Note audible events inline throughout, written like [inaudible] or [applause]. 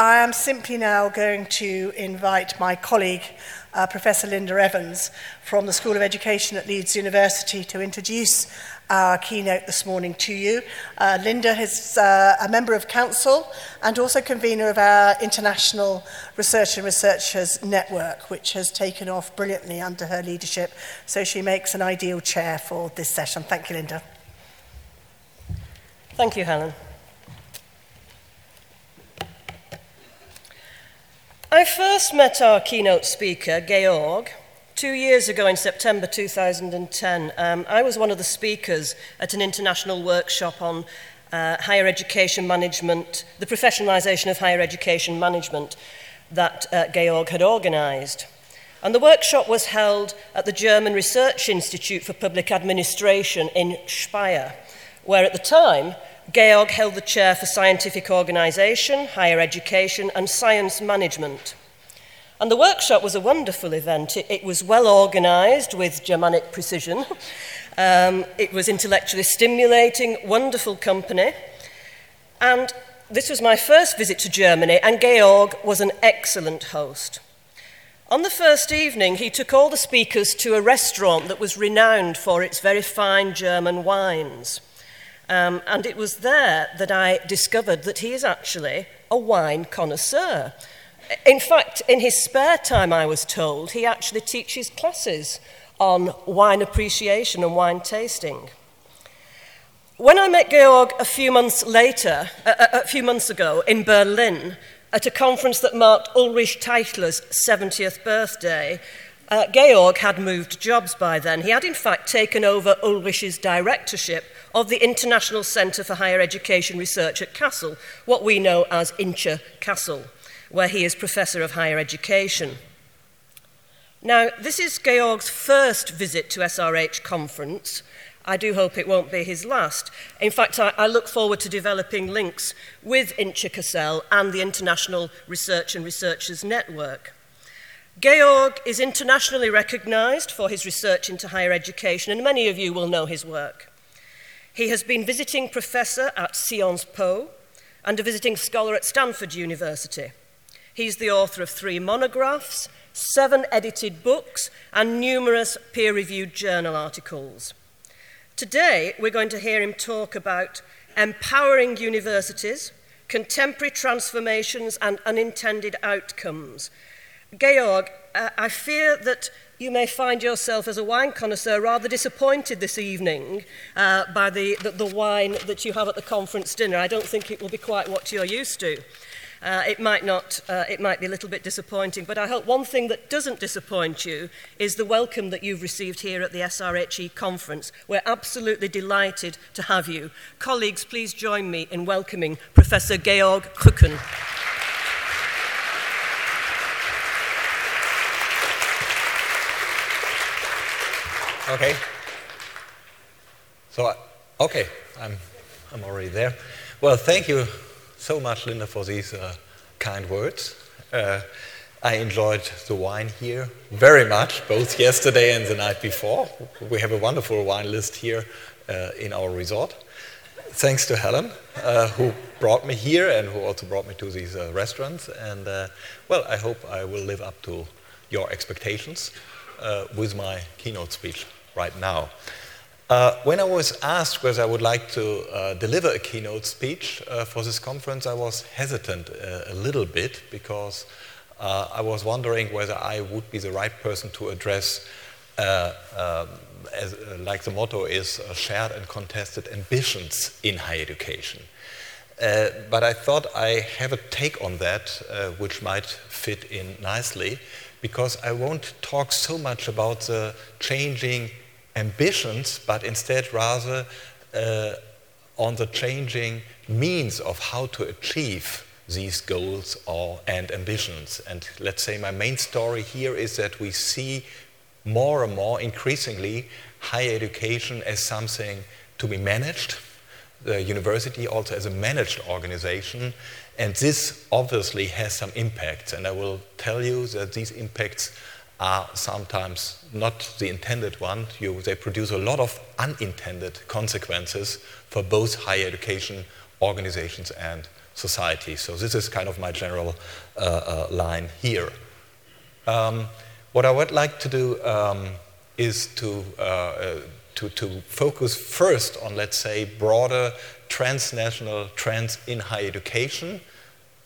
I am simply now going to invite my colleague, uh, Professor Linda Evans, from the School of Education at Leeds University to introduce our keynote this morning to you. Uh, Linda is uh, a member of council and also convener of our International Research and Researchers Network, which has taken off brilliantly under her leadership. So she makes an ideal chair for this session. Thank you, Linda. Thank you, Helen. I first met our keynote speaker, Georg, two years ago in September 2010. Um, I was one of the speakers at an international workshop on uh, higher education management, the professionalisation of higher education management that uh, Georg had organised. And the workshop was held at the German Research Institute for Public Administration in Speyer, where at the time Georg held the chair for scientific organisation, higher education, and science management. And the workshop was a wonderful event. It, it was well organised with Germanic precision. [laughs] Um, it was intellectually stimulating, wonderful company. And this was my first visit to Germany, and Georg was an excellent host. On the first evening, he took all the speakers to a restaurant that was renowned for its very fine German wines. Um, and it was there that I discovered that he is actually a wine connoisseur. In fact, in his spare time, I was told, he actually teaches classes on wine appreciation and wine tasting. When I met Georg a few months later, a, a few months ago in Berlin, at a conference that marked Ulrich Teichler's 70th birthday, uh, Georg had moved jobs by then. He had, in fact, taken over Ulrich's directorship of the International Centre for Higher Education Research at Kassel, what we know as INCHER Kassel, where he is Professor of Higher Education. Now, this is Georg's first visit to SRH conference. I do hope it won't be his last. In fact, I, I look forward to developing links with INCHER Kassel and the International Research and Researchers Network. Georg is internationally recognised for his research into higher education, and many of you will know his work. He has been visiting professor at Sciences Po and a visiting scholar at Stanford University. He's the author of three monographs, seven edited books, and numerous peer reviewed journal articles. Today, we're going to hear him talk about empowering universities, contemporary transformations, and unintended outcomes. Georg, uh, I fear that you may find yourself as a wine connoisseur rather disappointed this evening uh, by the, the, the wine that you have at the conference dinner. I don't think it will be quite what you're used to. Uh, it might not, uh, it might be a little bit disappointing, but I hope one thing that doesn't disappoint you is the welcome that you've received here at the SRHE conference. We're absolutely delighted to have you. Colleagues, please join me in welcoming Professor Georg Krücken. Okay. So, okay, I'm, I'm already there. Well, thank you so much, Linda, for these uh, kind words. Uh, I enjoyed the wine here very much, both yesterday and the night before. We have a wonderful wine list here uh, in our resort. Thanks to Helen, uh, who brought me here and who also brought me to these uh, restaurants. And uh, well, I hope I will live up to your expectations with my keynote speech right now. Uh, when I was asked whether I would like to uh, deliver a keynote speech uh, for this conference, I was hesitant uh, a little bit because uh, I was wondering whether I would be the right person to address, uh, um, as, like the motto is, shared and contested ambitions in higher education. but I thought I have a take on that which might fit in nicely because I won't talk so much about the changing ambitions, but instead rather uh, on the changing means of how to achieve these goals or, and ambitions. And let's say my main story here is that we see more and more increasingly higher education as something to be managed, the university also as a managed organization, and this obviously has some impacts. And I will tell you that these impacts are sometimes not the intended one. You, they produce a lot of unintended consequences for both higher education organizations and society. So this is kind of my general uh, uh, line here. Um, what I would like to do um, is to, uh, uh, to, to focus first on, let's say, broader transnational trends in higher education,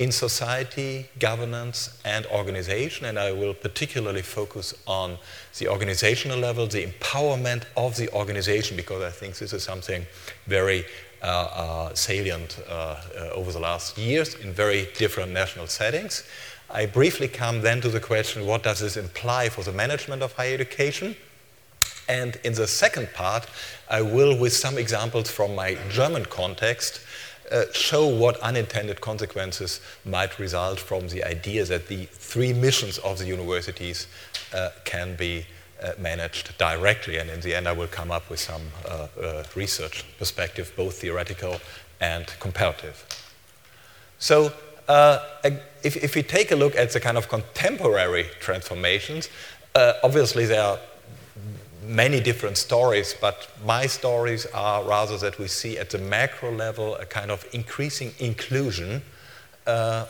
in society, governance, and organization. And I will particularly focus on the organizational level, the empowerment of the organization, because I think this is something very uh, uh, salient uh, uh over the last years in very different national settings. I briefly come then to the question what does this imply for the management of higher education? And in the second part, I will, with some examples from my German context, uh, show what unintended consequences might result from the idea that the three missions of the universities uh, can be uh, managed directly. And in the end, I will come up with some uh, uh, research perspective, both theoretical and comparative. So, if, if we take a look at the kind of contemporary transformations, obviously there are many different stories, but my stories are rather that we see at the macro level a kind of increasing inclusion. Uh,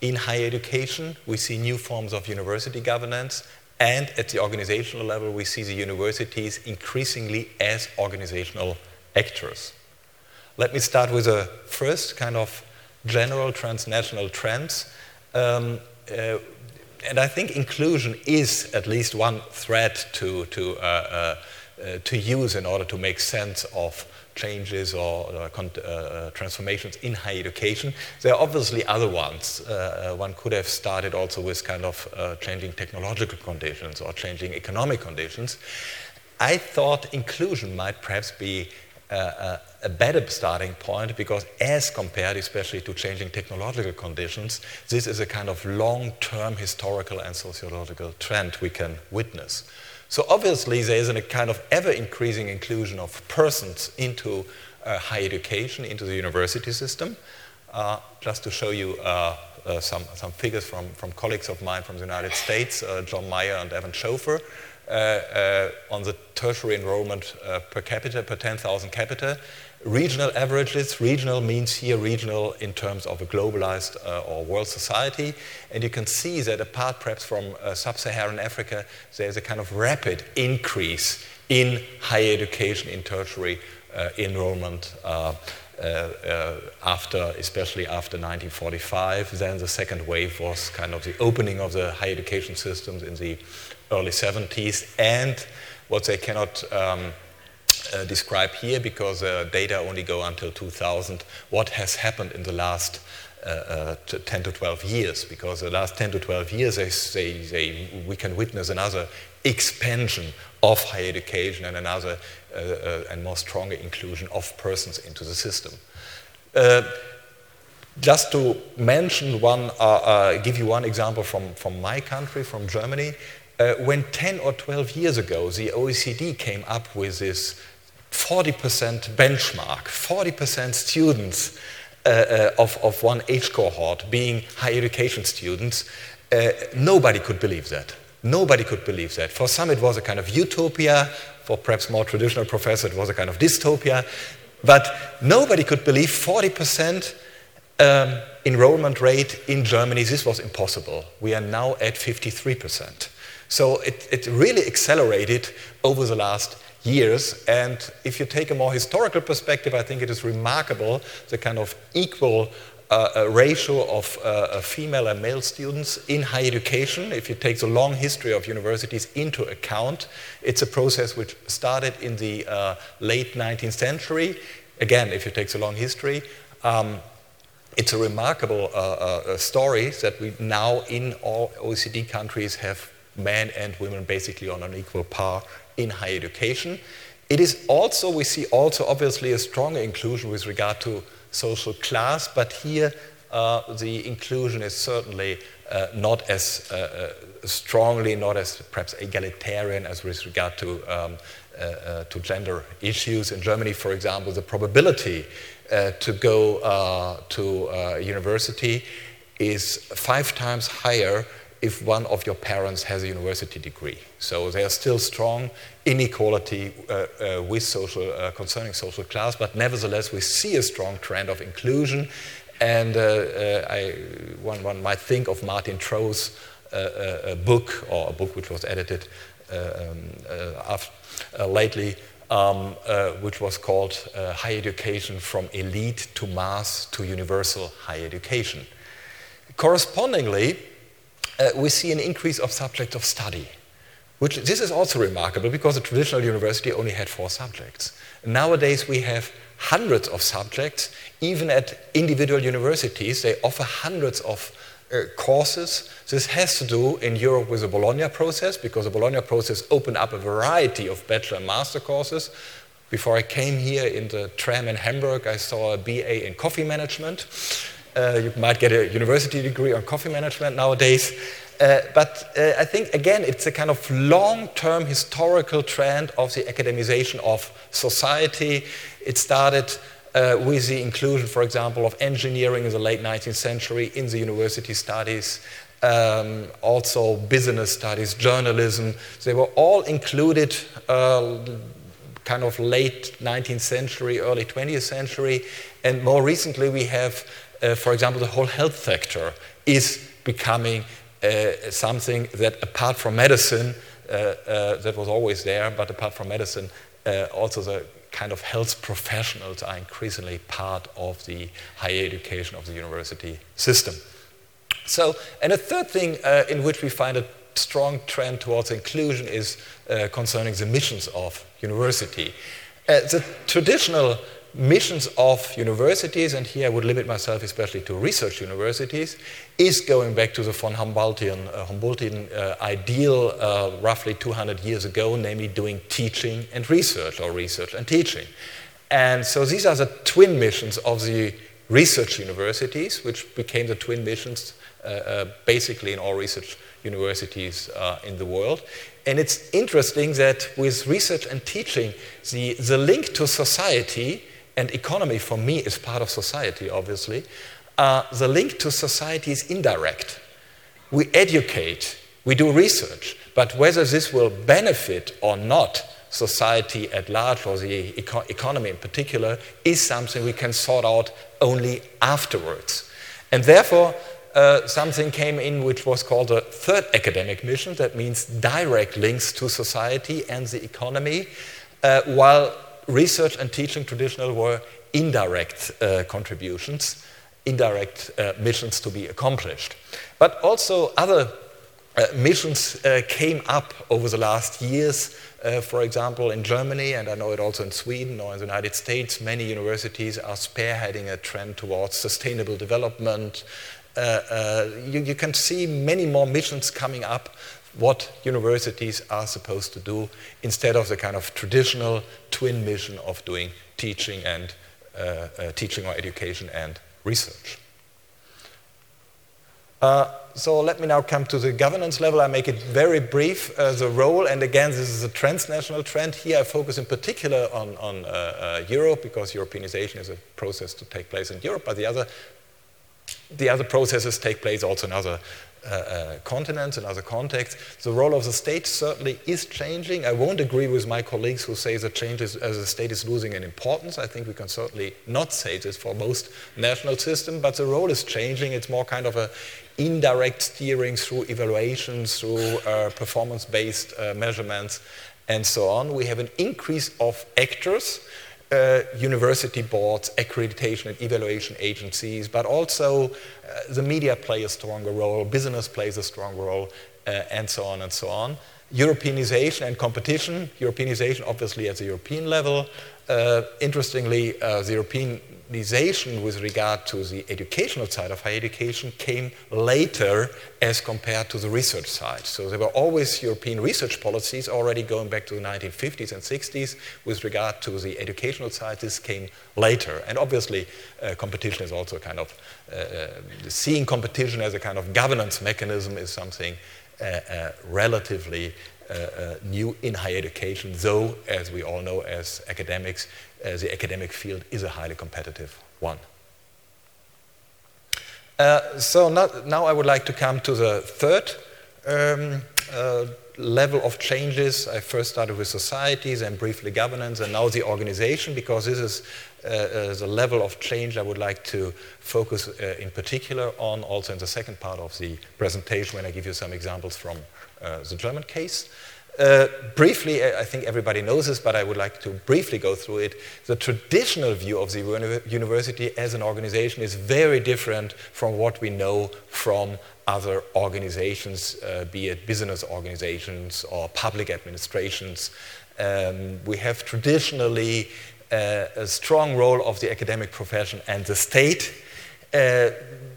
in higher education, we see new forms of university governance, and at the organizational level, we see the universities increasingly as organizational actors. Let me start with a first kind of general transnational trends. Um, uh, and I think inclusion is at least one thread to, to, uh, uh, uh, to use in order to make sense of changes or uh, uh, transformations in higher education. There are obviously other ones. Uh, one could have started also with kind of changing technological conditions or changing economic conditions. I thought inclusion might perhaps be a better starting point because, as compared especially to changing technological conditions, this is a kind of long term historical and sociological trend we can witness. So, obviously, there is a kind of ever increasing inclusion of persons into uh, higher education, into the university system. Uh, just to show you uh, uh some, some figures from, from colleagues of mine from the United States, uh, John Meyer and Evan Schofer. Uh, on the tertiary enrollment per capita, per 10,000 capita. Regional averages, regional means here regional in terms of a globalized or world society. And you can see that apart perhaps from sub-Saharan Africa, there's a kind of rapid increase in higher education in tertiary enrollment uh, uh, after, especially after 1945. Then the second wave was kind of the opening of the higher education systems in the early 70s, and what they cannot um, uh, describe here because uh, data only go until 2000, what has happened in the last uh, uh 10 to 12 years, because the last 10 to 12 years, they, they, we can witness another expansion of higher education and another uh, uh, and more stronger inclusion of persons into the system. just to mention one, give you one example from, from my country, from Germany, uh, when 10 or 12 years ago the OECD came up with this 40% benchmark, 40% students uh, uh, of, of one age cohort being higher education students, uh, nobody could believe that. Nobody could believe that. For some, it was a kind of utopia. For perhaps more traditional professors, it was a kind of dystopia. But nobody could believe 40% um, enrollment rate in Germany. This was impossible. We are now at 53%. So it, it really accelerated over the last years. And if you take a more historical perspective, I think it is remarkable the kind of equal uh, ratio of uh, female and male students in higher education. If you take the long history of universities into account, it's a process which started in the uh, late 19th century. Again, if you take the long history, um, it's a remarkable uh, uh, story that we now in all OECD countries have men and women basically on an equal par in higher education. It is also, we see also obviously a stronger inclusion with regard to social class, but here uh, the inclusion is certainly uh, not as uh, uh strongly, not as perhaps egalitarian as with regard to, um, uh, uh, to gender issues. In Germany, for example, the probability to go to university is five times higher if one of your parents has a university degree. So there's still strong inequality uh, uh, with social, uh, concerning social class, but nevertheless we see a strong trend of inclusion. And uh, uh, I, one, one might think of Martin Trow's uh, book, or a book which was edited um, after, lately, um, which was called High Education from Elite to Mass to Universal High Education. Correspondingly, uh, we see an increase of subjects of study. Which, this is also remarkable because the traditional university only had four subjects. Nowadays, we have hundreds of subjects. Even at individual universities, they offer hundreds of uh, courses. This has to do in Europe with the Bologna process because the Bologna process opened up a variety of bachelor and master courses. Before I came here in the tram in Hamburg, I saw a BA in coffee management. Uh, you might get a university degree on coffee management nowadays. Uh, but uh, I think, again, it's a kind of long term historical trend of the academization of society. It started uh, with the inclusion, for example, of engineering in the late 19th century in the university studies, um, also business studies, journalism. They were all included uh, kind of late 19th century, early 20th century. And more recently, we have, uh, for example, the whole health sector is becoming uh, something that, apart from medicine, uh, uh, that was always there, but apart from medicine, also the kind of health professionals are increasingly part of the higher education of the university system. So, and a third thing uh, in which we find a strong trend towards inclusion is uh, concerning the missions of university. Uh, the traditional missions of universities, and here I would limit myself especially to research universities, is going back to the von Humboldtian, uh, Humboldtian uh, ideal uh, roughly 200 years ago, namely doing teaching and research, or research and teaching. And so these are the twin missions of the research universities, which became the twin missions uh, uh, basically in all research universities uh, in the world. And it's interesting that with research and teaching, the, the link to society and economy for me is part of society, obviously, uh, the link to society is indirect. We educate, we do research, but whether this will benefit or not society at large or the eco- economy in particular is something we can sort out only afterwards. And therefore, uh, something came in which was called a third academic mission, that means direct links to society and the economy, uh, while research and teaching traditional were indirect uh, contributions, indirect uh, missions to be accomplished. But also other uh, missions uh, came up over the last years. Uh, for example, in Germany, and I know it also in Sweden or in the United States, many universities are spearheading a trend towards sustainable development. Uh, you, you can see many more missions coming up what universities are supposed to do instead of the kind of traditional twin mission of doing teaching and uh, uh, teaching or education and research. Uh, so let me now come to the governance level. I make it very brief, uh, the role, and again, this is a transnational trend. Here I focus in particular on, on uh, uh, Europe because Europeanization is a process to take place in Europe, but the other, the other processes take place also in other uh, uh, continents and other contexts. The role of the state certainly is changing. I won't agree with my colleagues who say the change as the state is losing in importance. I think we can certainly not say this for most national systems, but the role is changing. It's more kind of a indirect steering through evaluations, through uh, performance-based uh, measurements, and so on. We have an increase of actors uh, university boards, accreditation and evaluation agencies, but also uh, the media play a stronger role, business plays a stronger role, uh, and so on and so on. Europeanization and competition, Europeanization obviously at the European level. Uh, interestingly, uh, the European organization with regard to the educational side of higher education came later as compared to the research side. So there were always European research policies already going back to the 1950s and 60s with regard to the educational side. This came later. And obviously, uh, competition is also kind of uh, uh seeing competition as a kind of governance mechanism is something uh, uh relatively new in higher education, though, as we all know as academics, uh, the academic field is a highly competitive one. Uh, so now, now, I would like to come to the third um, uh, level of changes. I first started with societies and briefly governance, and now the organization, because this is uh, uh, the level of change I would like to focus uh, in particular on, also in the second part of the presentation when I give you some examples from uh, the German case. Uh, briefly, I think everybody knows this, but I would like to briefly go through it. The traditional view of the university as an organization is very different from what we know from other organizations, uh, be it business organizations or public administrations. Um, we have traditionally uh, a strong role of the academic profession and the state.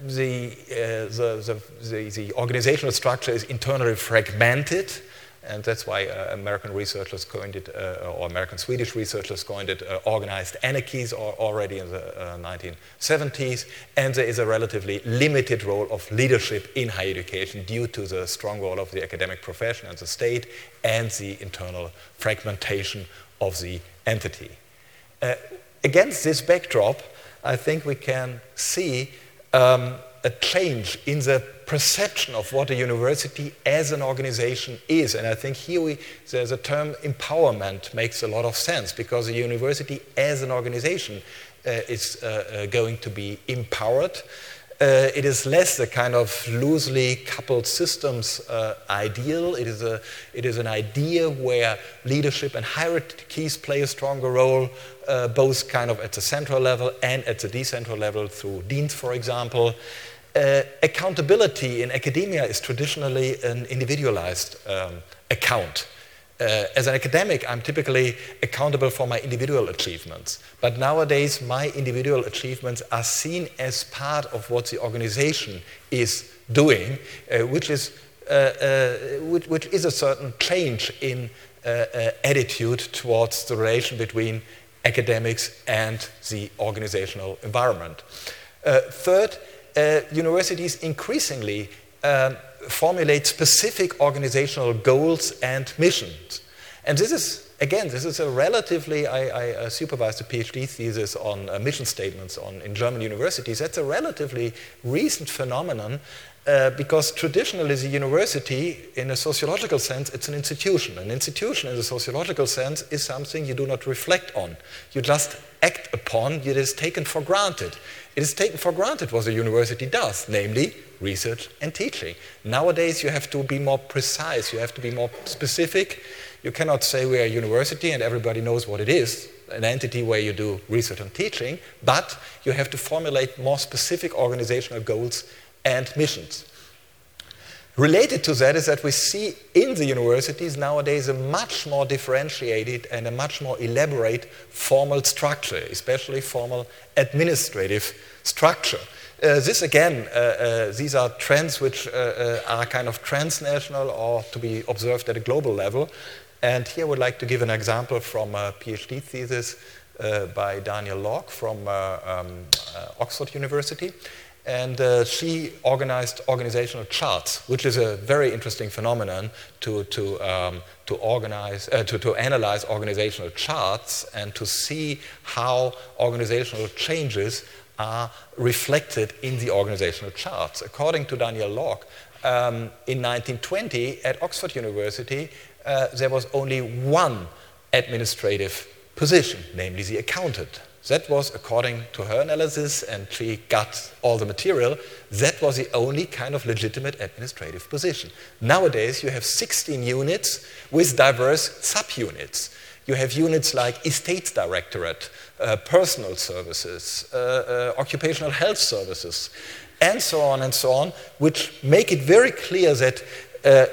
The, uh, the, the, the, organizational structure is internally fragmented. And that's why uh, American researchers coined it, uh, or American Swedish researchers coined it uh, organized anarchies already in the 1970s. Uh, and there is a relatively limited role of leadership in higher education due to the strong role of the academic profession and the state and the internal fragmentation of the entity. Uh, against this backdrop, I think we can see um, a change in the perception of what a university as an organization is. And I think here we, there's a term empowerment makes a lot of sense because a university as an organization uh, is uh, uh, going to be empowered. Uh, it is less a kind of loosely coupled systems uh, ideal. It is, a, it is an idea where leadership and hierarchies play a stronger role, uh, both kind of at the central level and at the decentral level through deans, for example. Uh, accountability in academia is traditionally an individualized um, account. Uh, as an academic, I'm typically accountable for my individual achievements. But nowadays, my individual achievements are seen as part of what the organization is doing, uh, which, is, uh, uh which, which, is a certain change in uh, attitude towards the relation between academics and the organizational environment. third, uh, universities increasingly um, formulate specific organizational goals and missions. And this is, again, this is a relatively, I, I supervised a PhD thesis on uh, mission statements on, in German universities. That's a relatively recent phenomenon uh, because traditionally the university, in a sociological sense, it's an institution. An institution in the sociological sense is something you do not reflect on. You just act upon, it is taken for granted. It is taken for granted what the university does, namely research and teaching. Nowadays, you have to be more precise, you have to be more specific. You cannot say we are a university and everybody knows what it is, an entity where you do research and teaching, but you have to formulate more specific organizational goals and missions. Related to that is that we see in the universities nowadays a much more differentiated and a much more elaborate formal structure, especially formal administrative structure. Uh, this again, uh, uh, these are trends which uh, uh, are kind of transnational or to be observed at a global level. And here I would like to give an example from a PhD thesis uh, by Danielle Locke from um, Oxford University. And she organized organizational charts, which is a very interesting phenomenon to, to, um, to, organize, to, to analyze organizational charts and to see how organizational changes are reflected in the organizational charts. According to Danielle Locke, um, in 1920 at Oxford University, uh, there was only one administrative position, namely the accountant. That was, according to her analysis, and she got all the material, that was the only kind of legitimate administrative position. Nowadays, you have 16 units with diverse subunits. You have units like Estates Directorate, uh, Personal Services, uh, uh, Occupational Health Services, and so on and so on, which make it very clear that uh,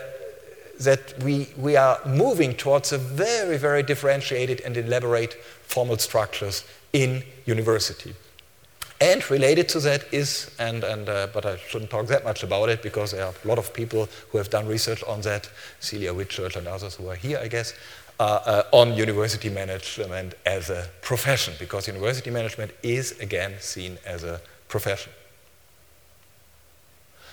that we, we are moving towards a very, very differentiated and elaborate formal structures in university. And related to that is, and, and uh, but I shouldn't talk that much about it because there are a lot of people who have done research on that, Celia Whitchurch and others who are here, I guess, uh, uh, on university management as a profession, because university management is again seen as a profession.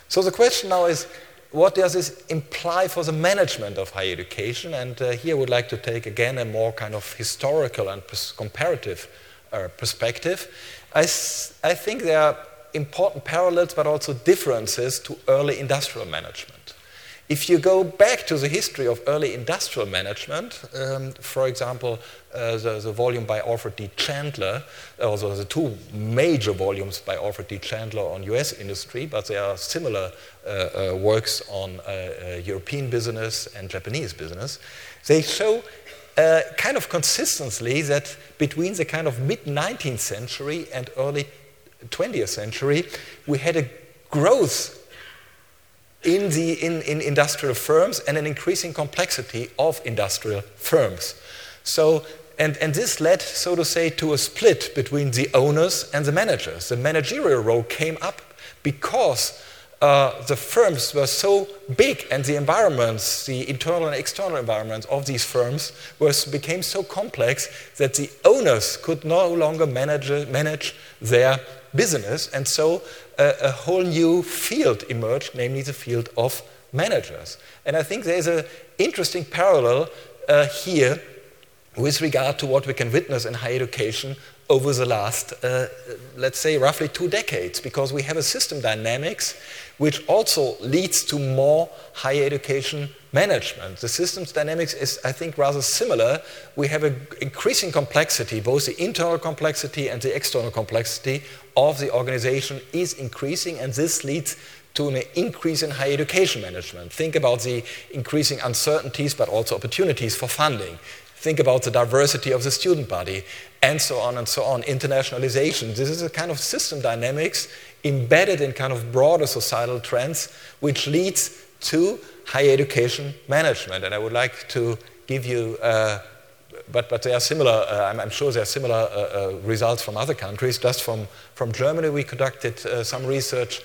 So the question now is what does this imply for the management of higher education? And uh, here I would like to take again a more kind of historical and comparative uh, perspective. I, I think there are important parallels but also differences to early industrial management. If you go back to the history of early industrial management, um, for example, uh, the, the, volume by Alfred D. Chandler, also the two major volumes by Alfred D. Chandler on US industry, but there are similar uh, uh, works on uh, uh, European business and Japanese business, they show uh, kind of consistently that between the kind of mid 19th century and early 20th century, we had a growth in, the, in, in industrial firms and an increasing complexity of industrial firms. So, and, and this led, so to say, to a split between the owners and the managers. The managerial role came up because uh, the firms were so big and the environments, the internal and external environments of these firms was, became so complex that the owners could no longer manage, manage their business. And so uh, a whole new field emerged, namely the field of managers. And I think there's an interesting parallel uh, here with regard to what we can witness in higher education over the last, uh, let's say, roughly two decades, because we have a system dynamics which also leads to more higher education management. The systems dynamics is, I think, rather similar. We have an increasing complexity, both the internal complexity and the external complexity of the organization is increasing, and this leads to an increase in higher education management. Think about the increasing uncertainties, but also opportunities for funding. Think about the diversity of the student body, and so on and so on. Internationalization. This is a kind of system dynamics embedded in kind of broader societal trends, which leads to higher education management. And I would like to give you, uh, but, but they are similar, uh, I'm, I'm, sure there are similar uh, uh, results from other countries. Just from, from Germany, we conducted uh, some research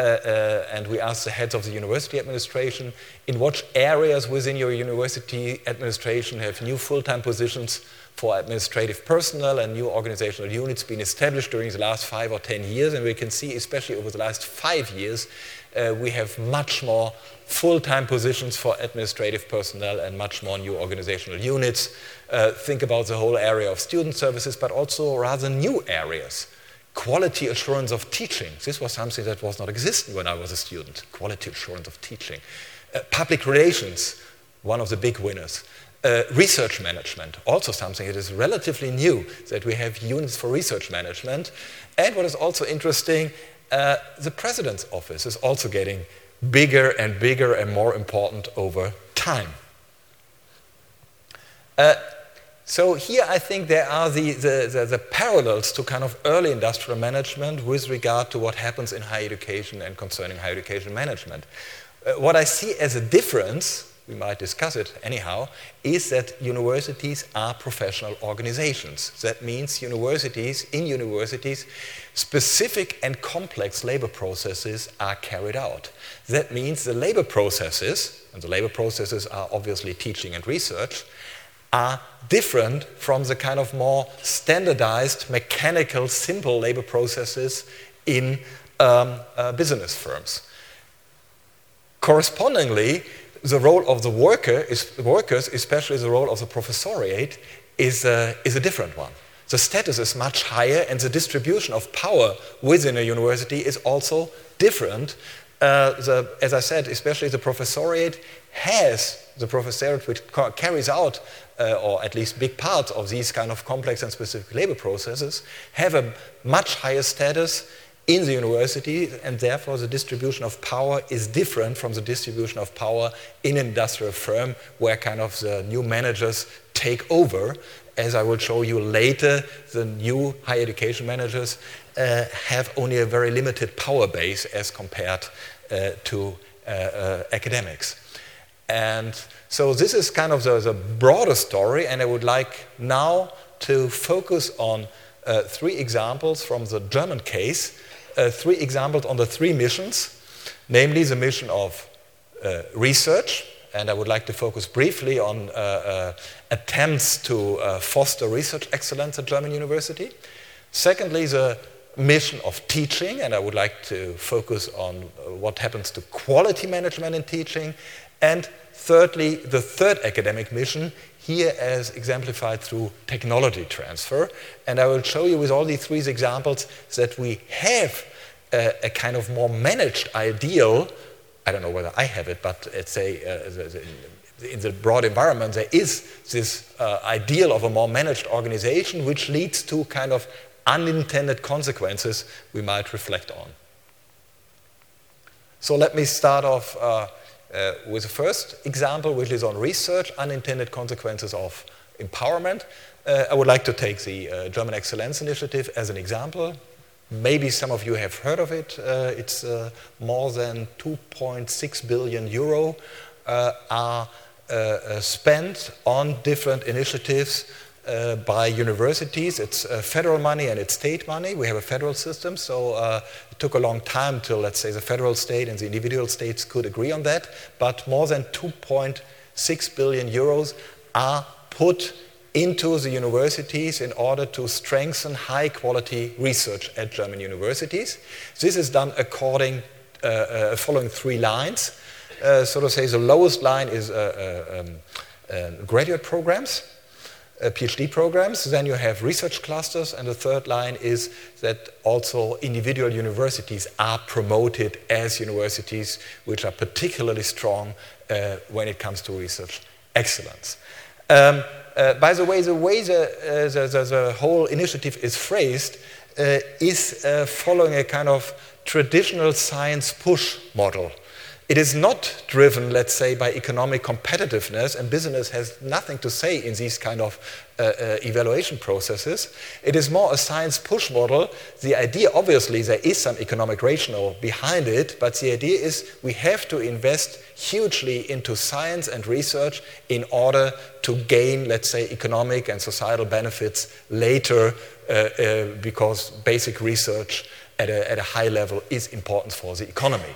and we asked the heads of the university administration in what areas within your university administration have new full-time positions for administrative personnel and new organizational units been established during the last five or ten years. And we can see, especially over the last five years, uh, we have much more full-time positions for administrative personnel and much more new organizational units. Uh, think about the whole area of student services, but also rather new areas quality assurance of teaching. This was something that was not existent when I was a student. Quality assurance of teaching. Uh, public relations, one of the big winners. Uh, research management, also something that is relatively new, that we have units for research management. And what is also interesting, uh, the president's office is also getting bigger and bigger and more important over time. Uh, so here I think there are the, the, the, the, parallels to kind of early industrial management with regard to what happens in higher education and concerning higher education management. Uh, what I see as a difference, we might discuss it anyhow, is that universities are professional organizations. That means universities, in universities, specific and complex labor processes are carried out. That means the labor processes, and the labor processes are obviously teaching and research, are different from the kind of more standardized, mechanical, simple labor processes in um, uh, business firms. Correspondingly, the role of the worker is, workers, especially the role of the professoriate, is a, is a different one. The status is much higher, and the distribution of power within a university is also different. Uh, the, as I said, especially the professoriate has the professoriate which carries out uh, or at least big parts of these kind of complex and specific labor processes, have a much higher status in the university, and therefore the distribution of power is different from the distribution of power in industrial firm where kind of the new managers take over. As I will show you later, the new higher education managers uh, have only a very limited power base as compared uh, to uh, uh academics. And so this is kind of the, the broader story, and I would like now to focus on uh, three examples from the German case, uh, three examples on the three missions, namely the mission of uh, research, and I would like to focus briefly on uh, uh, attempts to uh, foster research excellence at German university. Secondly, the mission of teaching, and I would like to focus on what happens to quality management in teaching. And Thirdly, the third academic mission, here as exemplified through technology transfer. And I will show you with all these three examples that we have a, a kind of more managed ideal I don't know whether I have it, but let's say uh, in the broad environment, there is this uh, ideal of a more managed organization, which leads to kind of unintended consequences we might reflect on. So let me start off uh, uh, with the first example, which is on research, unintended consequences of empowerment. Uh, I would like to take the uh, German Excellence Initiative as an example. Maybe some of you have heard of it. Uh, it's uh, more than 2.6 billion euro are spent on different initiatives uh, by universities. It's uh, federal money and it's state money. We have a federal system, so uh, it took a long time till, let's say, the federal state and the individual states could agree on that. But more than 2.6 billion euros are put into the universities in order to strengthen high quality research at German universities. This is done according, uh, uh, following three lines. Uh, so to say, the lowest line is um, graduate programs PhD programs. Then you have research clusters, and the third line is that also individual universities are promoted as universities which are particularly strong uh, when it comes to research excellence. Um, uh, by the way, the way the, uh, the, the, the whole initiative is phrased uh, is uh, following a kind of traditional science push model. It is not driven, let's say, by economic competitiveness, and business has nothing to say in these kind of uh, uh, evaluation processes. It is more a science push model. The idea, obviously, there is some economic rationale behind it, but the idea is we have to invest hugely into science and research in order to gain, let's say, economic and societal benefits later, uh, uh because basic research at a, at a, high level is important for the economy.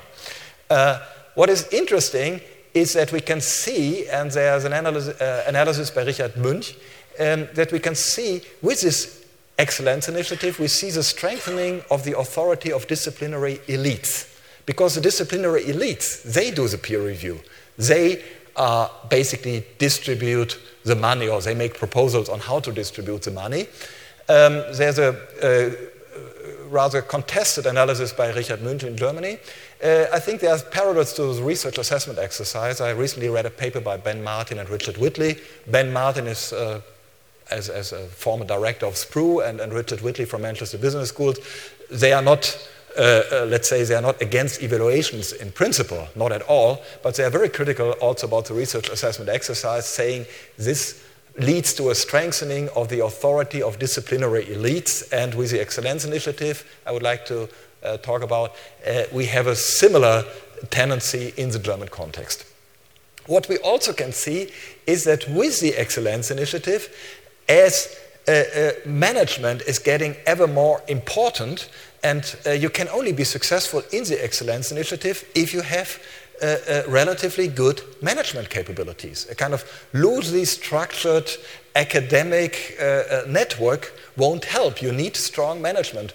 What is interesting is that we can see, and there's an analysis, uh, analysis by Richard Münch, um, that we can see with this excellence initiative, we see the strengthening of the authority of disciplinary elites. Because the disciplinary elites, they do the peer review. They uh, basically distribute the money or they make proposals on how to distribute the money. Um, there's a, a, rather contested analysis by Richard Münch in Germany uh, I think there's parallels to the research assessment exercise. I recently read a paper by Ben Martin and Richard Whitley. Ben Martin is, uh, as, as, a former director of SPRU, and, and, Richard Whitley from Manchester Business Schools. They are not, uh, uh, let's say, they are not against evaluations in principle, not at all, but they are very critical also about the research assessment exercise, saying this leads to a strengthening of the authority of disciplinary elites. And with the Excellence Initiative, I would like to uh, talk about, uh, we have a similar tendency in the German context. What we also can see is that with the Excellence Initiative, as uh, uh, management is getting ever more important, and uh, you can only be successful in the Excellence Initiative if you have uh, uh, relatively good management capabilities. A kind of loosely structured academic uh, network won't help. You need strong management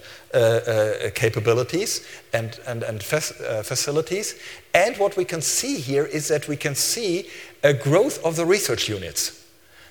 capabilities and, and, and facilities. And what we can see here is that we can see a growth of the research units.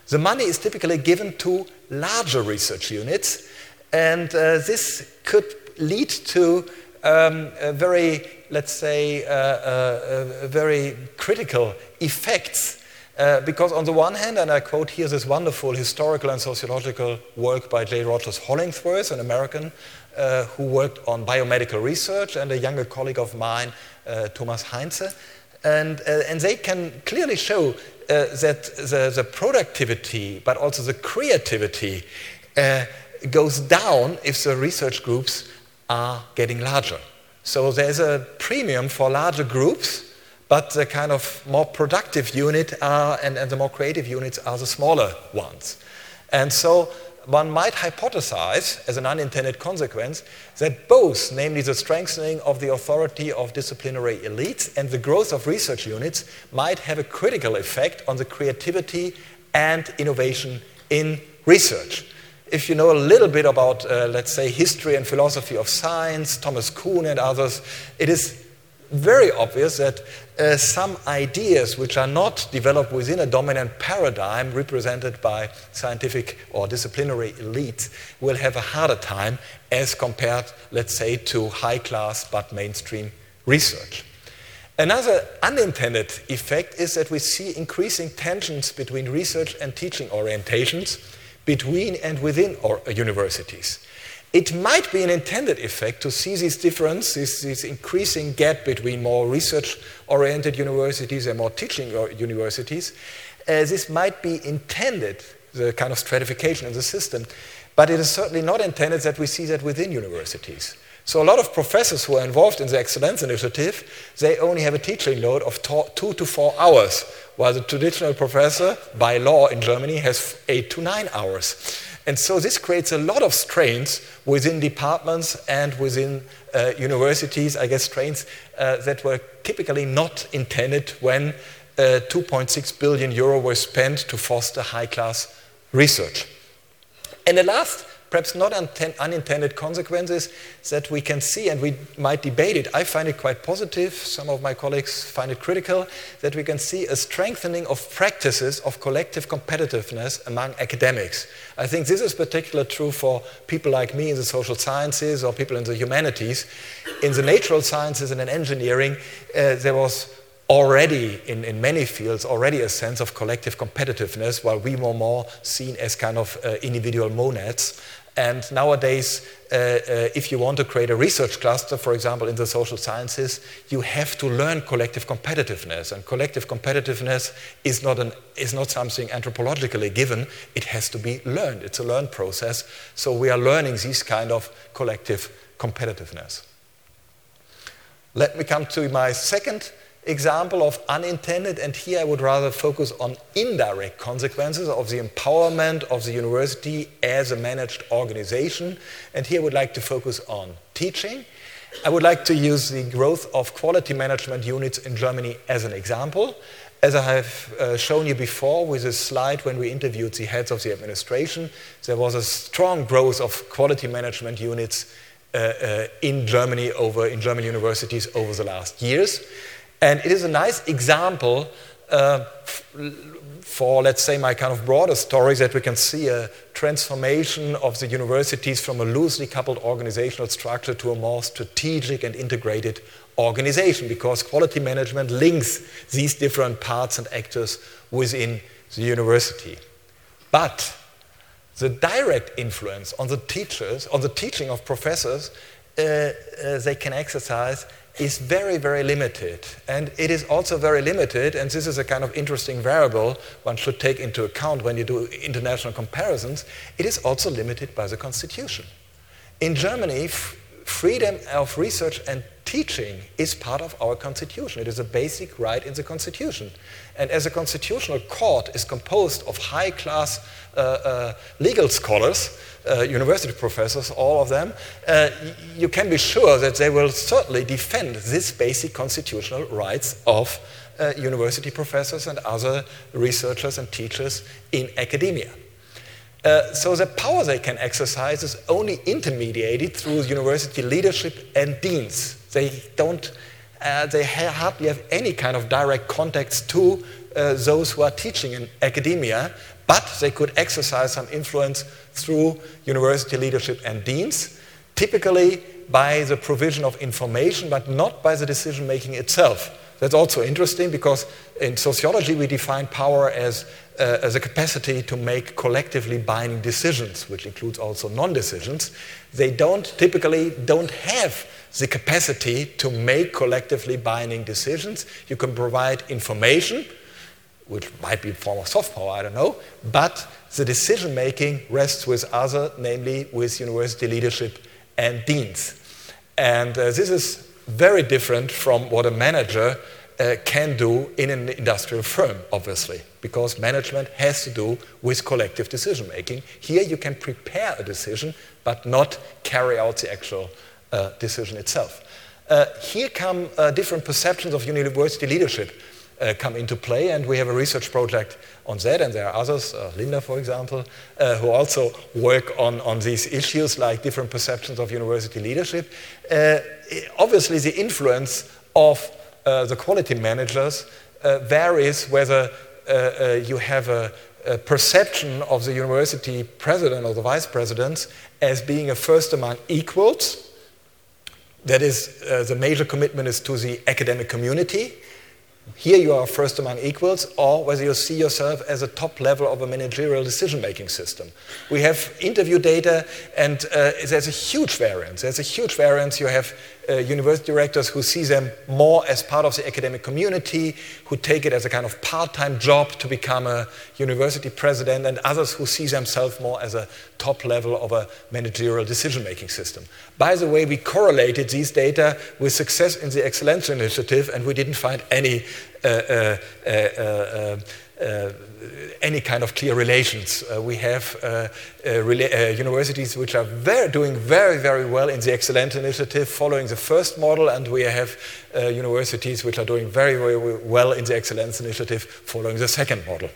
The money is typically given to larger research units, and uh, this could lead to um, very, let's say, uh, uh, very critical effects. Uh, because on the one hand, and I quote here this wonderful historical and sociological work by J. Rogers Hollingsworth, an American uh, who worked on biomedical research, and a younger colleague of mine, uh, Thomas Heinze, and, uh, and they can clearly show that the, the, productivity, but also the creativity, goes down if the research groups are getting larger. So there's a premium for larger groups, but the kind of more productive unit are, and, and the more creative units are the smaller ones. And so one might hypothesize, as an unintended consequence, that both, namely the strengthening of the authority of disciplinary elites and the growth of research units, might have a critical effect on the creativity and innovation in research if you know a little bit about, uh, let's say, history and philosophy of science, Thomas Kuhn and others, it is very obvious that uh, some ideas which are not developed within a dominant paradigm represented by scientific or disciplinary elites will have a harder time as compared, let's say, to high class but mainstream research. Another unintended effect is that we see increasing tensions between research and teaching orientations between and within our universities. It might be an intended effect to see this difference, this, this increasing gap between more research oriented universities and more teaching universities. Uh, this might be intended, the kind of stratification in the system, but it is certainly not intended that we see that within universities. So a lot of professors who are involved in the Excellence Initiative, they only have a teaching load of two to four hours, while the traditional professor, by law in Germany, has eight to nine hours. And so this creates a lot of strains within departments and within uh, universities, I guess strains uh, that were typically not intended when uh, 2.6 billion euro were spent to foster high-class research. And the last perhaps not unintended consequences that we can see, and we might debate it. I find it quite positive. Some of my colleagues find it critical that we can see a strengthening of practices of collective competitiveness among academics. I think this is particularly true for people like me in the social sciences or people in the humanities. In the natural sciences and in engineering, uh, there was already in, in many fields already a sense of collective competitiveness while we were more seen as kind of uh, individual monads and nowadays, uh, uh, if you want to create a research cluster, for example, in the social sciences, you have to learn collective competitiveness. And collective competitiveness is not, an, is not something anthropologically given, it has to be learned. It's a learned process. So we are learning this kind of collective competitiveness. Let me come to my second example of unintended, and here I would rather focus on indirect consequences of the empowerment of the university as a managed organization. And here I would like to focus on teaching. I would like to use the growth of quality management units in Germany as an example. As I have uh, shown you before with a slide when we interviewed the heads of the administration, there was a strong growth of quality management units uh, uh, in Germany over in German universities over the last years. And it is a nice example uh, for, let's say, my kind of broader stories that we can see a transformation of the universities from a loosely coupled organizational structure to a more strategic and integrated organization because quality management links these different parts and actors within the university. But the direct influence on the teachers, on the teaching of professors, uh, uh, they can exercise is very, very limited. And it is also very limited, and this is a kind of interesting variable one should take into account when you do international comparisons. It is also limited by the Constitution. In Germany, freedom of research and teaching is part of our Constitution. It is a basic right in the Constitution. And as a constitutional court is composed of high class uh, uh, legal scholars, uh, university professors, all of them, uh, you can be sure that they will certainly defend this basic constitutional rights of uh, university professors and other researchers and teachers in academia. Uh, so the power they can exercise is only intermediated through university leadership and deans. They don't, uh, they ha hardly have any kind of direct contacts to uh, those who are teaching in academia, but they could exercise some influence through university leadership and deans, typically by the provision of information, but not by the decision making itself. That's also interesting because in sociology we define power as, uh, as a capacity to make collectively binding decisions, which includes also non-decisions. They don't typically don't have the capacity to make collectively binding decisions. You can provide information, which might be a form of soft power, I don't know, but the decision making rests with other, namely with university leadership and deans. And uh, this is very different from what a manager uh, can do in an industrial firm, obviously, because management has to do with collective decision making. Here you can prepare a decision, but not carry out the actual uh, decision itself. Uh, here come uh, different perceptions of university leadership uh, come into play. And we have a research project on that, and there are others, uh, Linda, for example, uh, who also work on, on these issues like different perceptions of university leadership. Uh, obviously, the influence of uh, the quality managers uh, varies whether you have a, a perception of the university president or the vice presidents as being a first among equals That is, uh, the major commitment is to the academic community. Here you are first among equals, or whether you see yourself as a top level of a managerial decision making system. We have interview data, and uh, there's a huge variance. There's a huge variance. You have uh, university directors who see them more as part of the academic community, who take it as a kind of part time job to become a university president, and others who see themselves more as a top level of a managerial decision making system. By the way, we correlated these data with success in the Excellence Initiative, and we didn't find any. Uh, uh, uh, uh uh, any kind of clear relations. Uh, we have uh, rela- universities which are very, doing very, very well in the Excellent Initiative following the first model, and we have universities which are doing very, very well in the Excellence Initiative following the second model.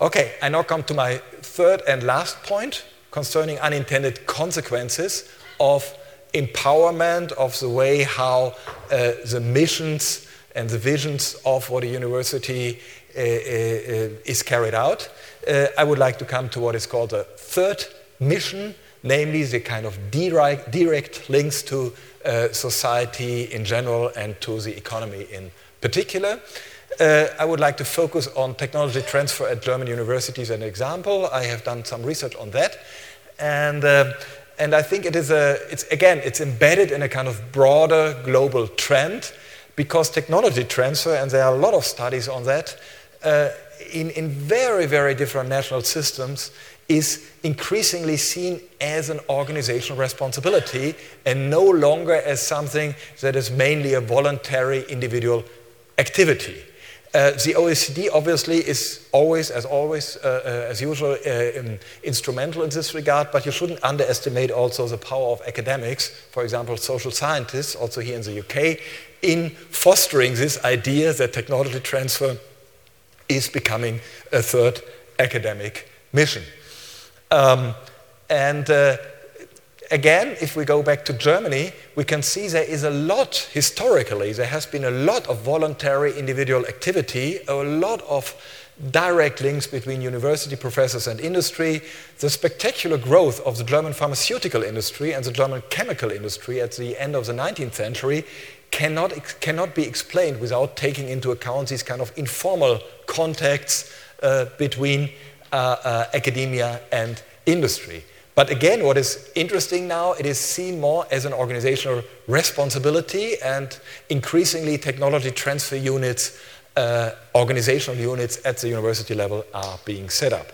Okay, I now come to my third and last point concerning unintended consequences of empowerment, of the way how uh, the missions and the visions of what a university uh, uh, is carried out. Uh, I would like to come to what is called a third mission, namely the kind of direct, direct links to uh, society in general and to the economy in particular. Uh, I would like to focus on technology transfer at German universities as an example. I have done some research on that. And, uh, and I think it is a, it's, again, it's embedded in a kind of broader global trend because technology transfer, and there are a lot of studies on that, uh, in, in very, very different national systems is increasingly seen as an organizational responsibility and no longer as something that is mainly a voluntary individual activity. Uh, the OECD obviously is always, as always, uh, uh, as usual, uh, um, instrumental in this regard, but you shouldn't underestimate also the power of academics, for example, social scientists, also here in the UK, in fostering this idea that technology transfer is becoming a third academic mission. Um, and uh, again, if we go back to Germany, we can see there is a lot, historically, there has been a lot of voluntary individual activity, a lot of direct links between university professors and industry, the spectacular growth of the German pharmaceutical industry and the German chemical industry at the end of the 19th century cannot, cannot be explained without taking into account these kind of informal contacts uh, between uh, uh, academia and industry. But again, what is interesting now, it is seen more as an organizational responsibility, and increasingly, technology transfer units, uh, organizational units at the university level are being set up.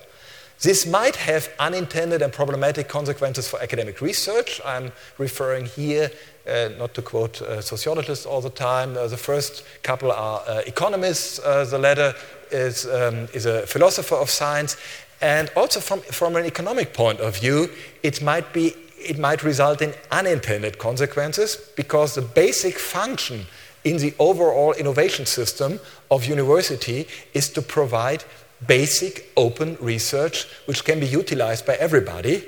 This might have unintended and problematic consequences for academic research. I'm referring here, uh, not to quote uh, sociologists all the time, uh, the first couple are uh, economists, uh, the latter is, um, is a philosopher of science. And also from, from an economic point of view, it might, be, it might result in unintended consequences because the basic function in the overall innovation system of university is to provide basic open research which can be utilized by everybody.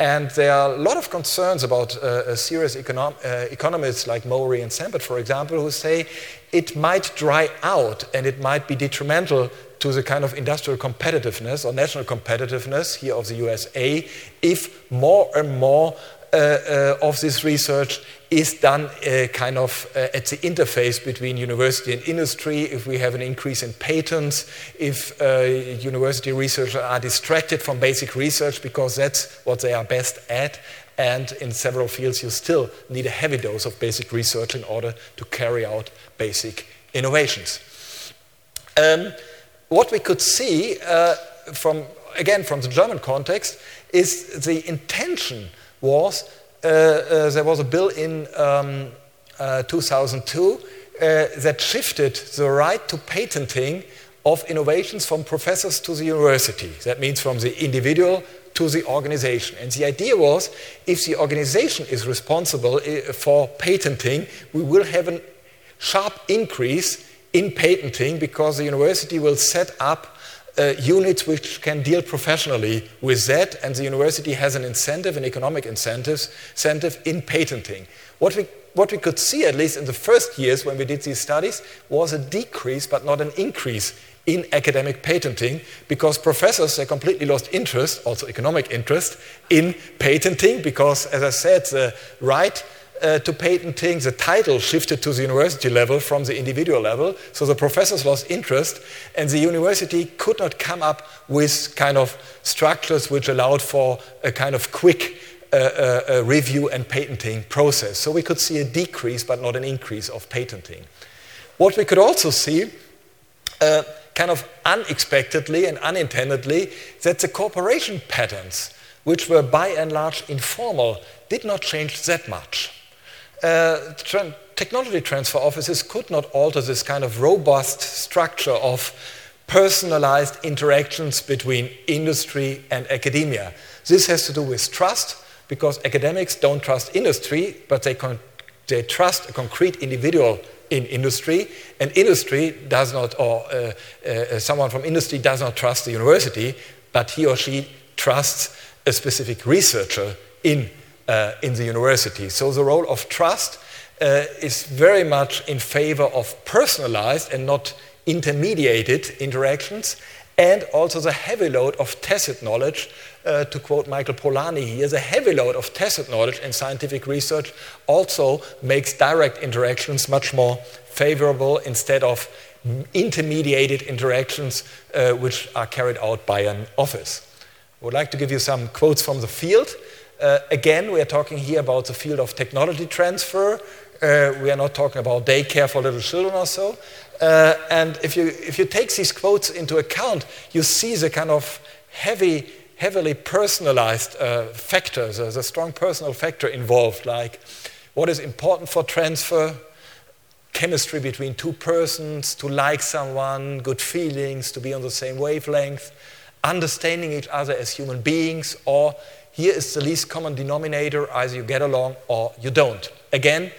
And there are a lot of concerns about uh, serious econom- uh, economists like Mowery and Sampat, for example, who say it might dry out and it might be detrimental to the kind of industrial competitiveness or national competitiveness here of the USA if more and more uh, uh, of this research is done uh, kind of uh, at the interface between university and industry, if we have an increase in patents, if uh, university researchers are distracted from basic research because that's what they are best at, and in several fields you still need a heavy dose of basic research in order to carry out basic innovations. Um, what we could see uh, from, again, from the German context is the intention was uh, uh, there was a bill in um, uh, 2002 that shifted the right to patenting of innovations from professors to the university. That means from the individual to the organization. And the idea was if the organization is responsible for patenting, we will have a sharp increase in patenting because the university will set up uh, units which can deal professionally with that, and the university has an incentive, an economic incentive, incentive in patenting. What we, what we could see, at least in the first years when we did these studies, was a decrease but not an increase in academic patenting because professors they completely lost interest, also economic interest, in patenting because, as I said, the right uh, to patenting, the title shifted to the university level from the individual level. So the professors lost interest, and the university could not come up with kind of structures which allowed for a kind of quick uh, uh, uh review and patenting process. So we could see a decrease, but not an increase of patenting. What we could also see, uh, kind of unexpectedly and unintendedly, that the cooperation patterns, which were by and large informal, did not change that much uh, tra technology transfer offices could not alter this kind of robust structure of personalized interactions between industry and academia. This has to do with trust, because academics don't trust industry, but they, they trust a concrete individual in industry, and industry does not, or uh, uh, someone from industry does not trust the university, but he or she trusts a specific researcher in uh, in the university. So the role of trust uh, is very much in favor of personalized and not intermediated interactions, and also the heavy load of tacit knowledge. Uh, to quote Michael Polanyi here, the heavy load of tacit knowledge in scientific research also makes direct interactions much more favorable instead of intermediated interactions uh, which are carried out by an office. I would like to give you some quotes from the field. Uh, again, we are talking here about the field of technology transfer. Uh, we are not talking about daycare for little children or so. Uh, and if you, if you take these quotes into account, you see the kind of heavy, heavily personalized uh, factors, there's a strong personal factor involved, like what is important for transfer, chemistry between two persons, to like someone, good feelings, to be on the same wavelength, understanding each other as human beings, or here is the least common denominator either you get along or you don't. Again,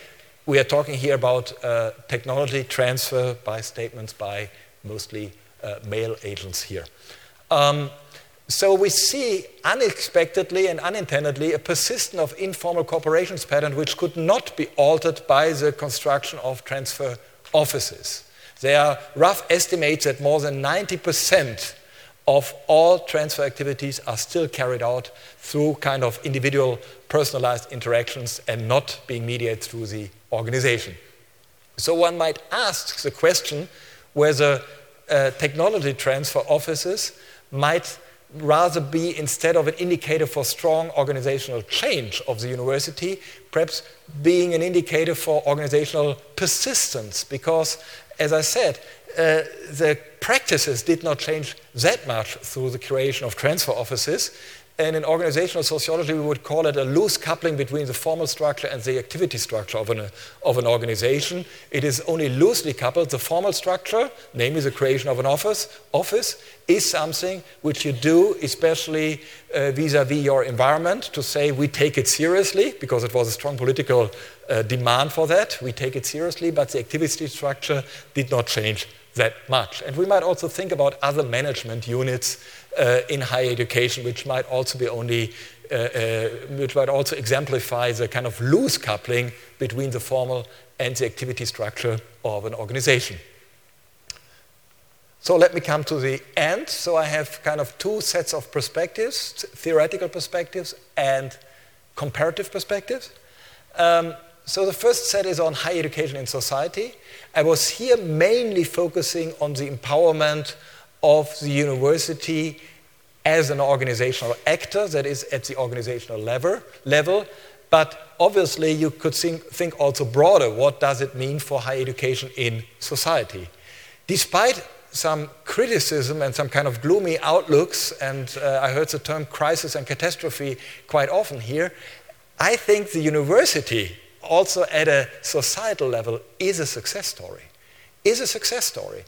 we are talking here about uh, technology transfer by statements by mostly uh, male agents here. Um, so we see unexpectedly and unintendedly a persistence of informal corporations pattern which could not be altered by the construction of transfer offices. There are rough estimates that more than 90 percent of all transfer activities are still carried out through kind of individual personalized interactions and not being mediated through the organization. So one might ask the question whether uh, technology transfer offices might rather be, instead of an indicator for strong organizational change of the university, perhaps being an indicator for organizational persistence. Because, as I said, uh, the practices did not change that much through the creation of transfer offices. And in organizational sociology, we would call it a loose coupling between the formal structure and the activity structure of an, of an organization. It is only loosely coupled. The formal structure, namely the creation of an office, office is something which you do, especially vis a vis your environment, to say we take it seriously, because it was a strong political uh, demand for that. We take it seriously, but the activity structure did not change that much. And we might also think about other management units uh, in higher education, which might also be only, uh, uh, which might also exemplify the kind of loose coupling between the formal and the activity structure of an organization. So let me come to the end. So I have kind of two sets of perspectives, theoretical perspectives and comparative perspectives. Um, so the first set is on higher education in society. I was here mainly focusing on the empowerment of the university as an organizational actor, that is at the organizational level, level. But obviously, you could think, think also broader what does it mean for higher education in society? Despite some criticism and some kind of gloomy outlooks, and uh, I heard the term crisis and catastrophe quite often here, I think the university also at a societal level is a success story. Is a success story.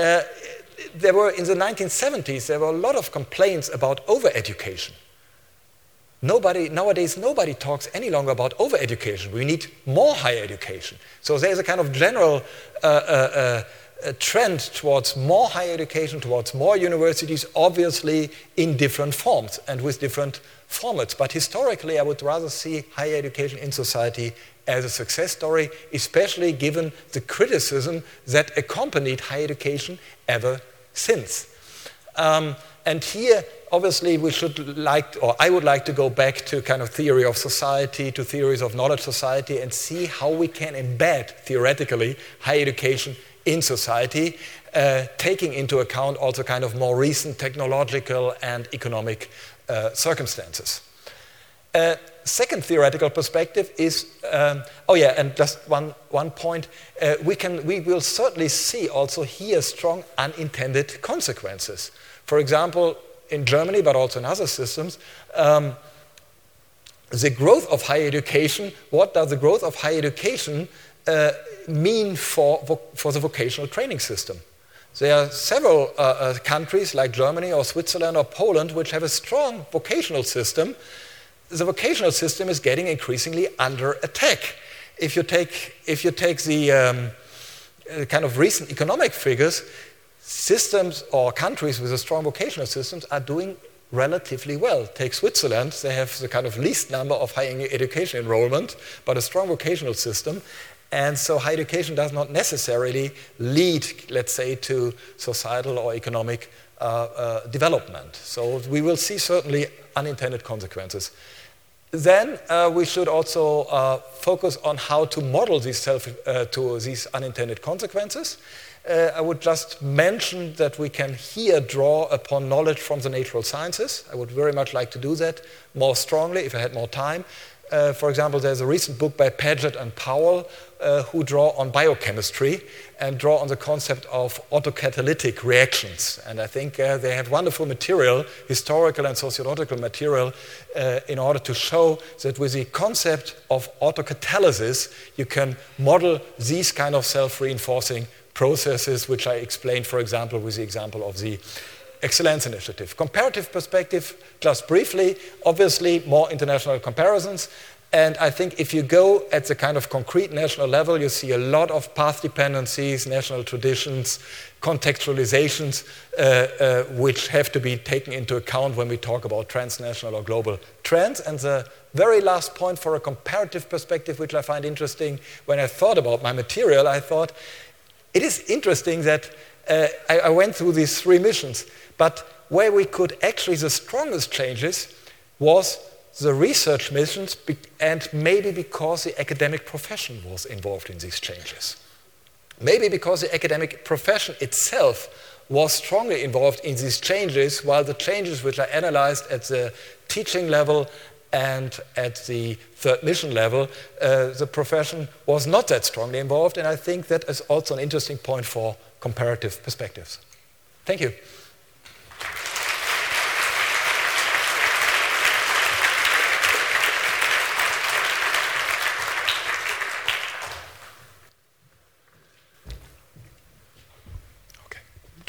Uh, there were in the 1970s there were a lot of complaints about overeducation. Nobody nowadays nobody talks any longer about overeducation. We need more higher education. So there's a kind of general uh, uh, uh trend towards more higher education, towards more universities, obviously in different forms and with different formats. But historically, I would rather see higher education in society as a success story, especially given the criticism that accompanied higher education ever since. Um, and here, obviously, we should like, or I would like to go back to kind of theory of society, to theories of knowledge society, and see how we can embed theoretically higher education in society, uh, taking into account also kind of more recent technological and economic uh, circumstances. Uh, second theoretical perspective is um, oh yeah and just one, one point uh, we can we will certainly see also here strong unintended consequences for example in germany but also in other systems um, the growth of higher education what does the growth of higher education uh, mean for, for the vocational training system there are several uh, uh, countries like Germany or Switzerland or Poland which have a strong vocational system. The vocational system is getting increasingly under attack. If you take, if you take the um, uh, kind of recent economic figures, systems or countries with a strong vocational systems are doing relatively well. Take Switzerland, they have the kind of least number of higher education enrollment, but a strong vocational system. And so higher education does not necessarily lead, let's say, to societal or economic uh, uh, development. So we will see certainly unintended consequences. Then uh, we should also uh, focus on how to model these, self, uh, to these unintended consequences. Uh, I would just mention that we can here draw upon knowledge from the natural sciences. I would very much like to do that more strongly if I had more time. Uh, for example, there's a recent book by Padgett and Powell uh, who draw on biochemistry and draw on the concept of autocatalytic reactions. And I think uh, they have wonderful material, historical and sociological material, uh, in order to show that with the concept of autocatalysis, you can model these kind of self reinforcing processes, which I explained, for example, with the example of the Excellence Initiative. Comparative perspective, just briefly, obviously more international comparisons. And I think if you go at the kind of concrete national level, you see a lot of path dependencies, national traditions, contextualizations, uh, uh, which have to be taken into account when we talk about transnational or global trends. And the very last point for a comparative perspective, which I find interesting, when I thought about my material, I thought it is interesting that uh, I, I went through these three missions. But where we could actually, the strongest changes was the research missions, and maybe because the academic profession was involved in these changes. Maybe because the academic profession itself was strongly involved in these changes, while the changes which are analyzed at the teaching level and at the third mission level, uh, the profession was not that strongly involved, and I think that is also an interesting point for comparative perspectives. Thank you.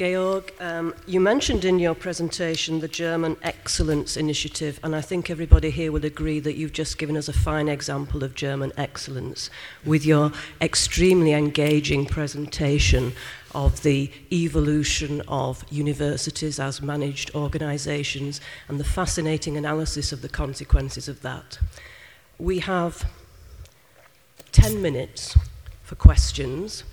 Georg, um, you mentioned in your presentation the German Excellence Initiative, and I think everybody here will agree that you've just given us a fine example of German excellence with your extremely engaging presentation of the evolution of universities as managed organisations and the fascinating analysis of the consequences of that. We have 10 minutes for questions.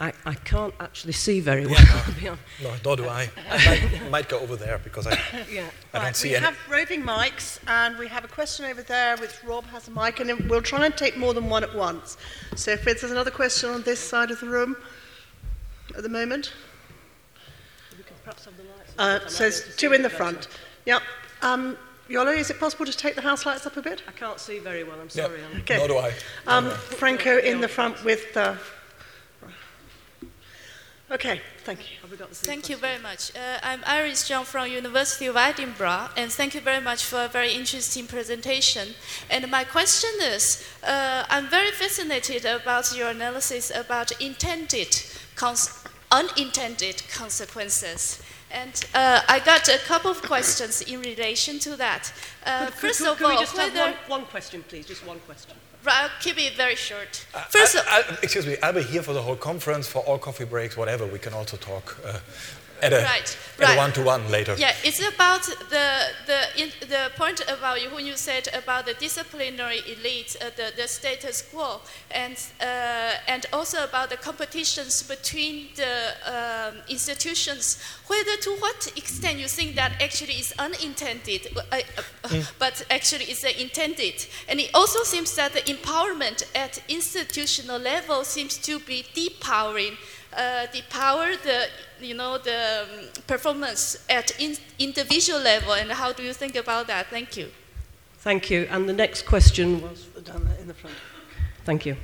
I, I can't actually see very well. Yeah, no, no, nor do I. I might, might, go over there because I, [laughs] yeah. I right, don't see we any. We have roving mics, and we have a question over there which Rob has a mic, and we'll try and take more than one at once. So if there's another question on this side of the room at the moment. Uh, so there's two in the front. Yep. Um, Yolo, is it possible to take the house lights up a bit? I can't see very well, I'm sorry. Yep. Okay. Nor do I. Um, Franco in the front with uh, Okay, thank you. Thank you very much. Uh, I'm Iris Zhang from University of Edinburgh, and thank you very much for a very interesting presentation. And my question is, uh, I'm very fascinated about your analysis about intended, unintended consequences. And uh, I got a couple of questions in relation to that. Uh, could, first could, of could all, we just have one, one question, please? Just one question. I'll keep it very short. Uh, First, I, I, excuse me, I'll be here for the whole conference, for all coffee breaks, whatever. We can also talk uh, at a, Right, at a right. one-to-one later. Yeah, it's about the the in, the point about you when you said about the disciplinary elite, uh, the the status quo, and uh, and also about the competitions between the um, institutions. Whether to what extent you think that actually is unintended, uh, uh, but actually is intended, and it also seems that the empowerment at institutional level seems to be depowering uh, depower the you know the um, performance at in, individual level and how do you think about that thank you Thank you. And the next question was Down there in the front. Thank you.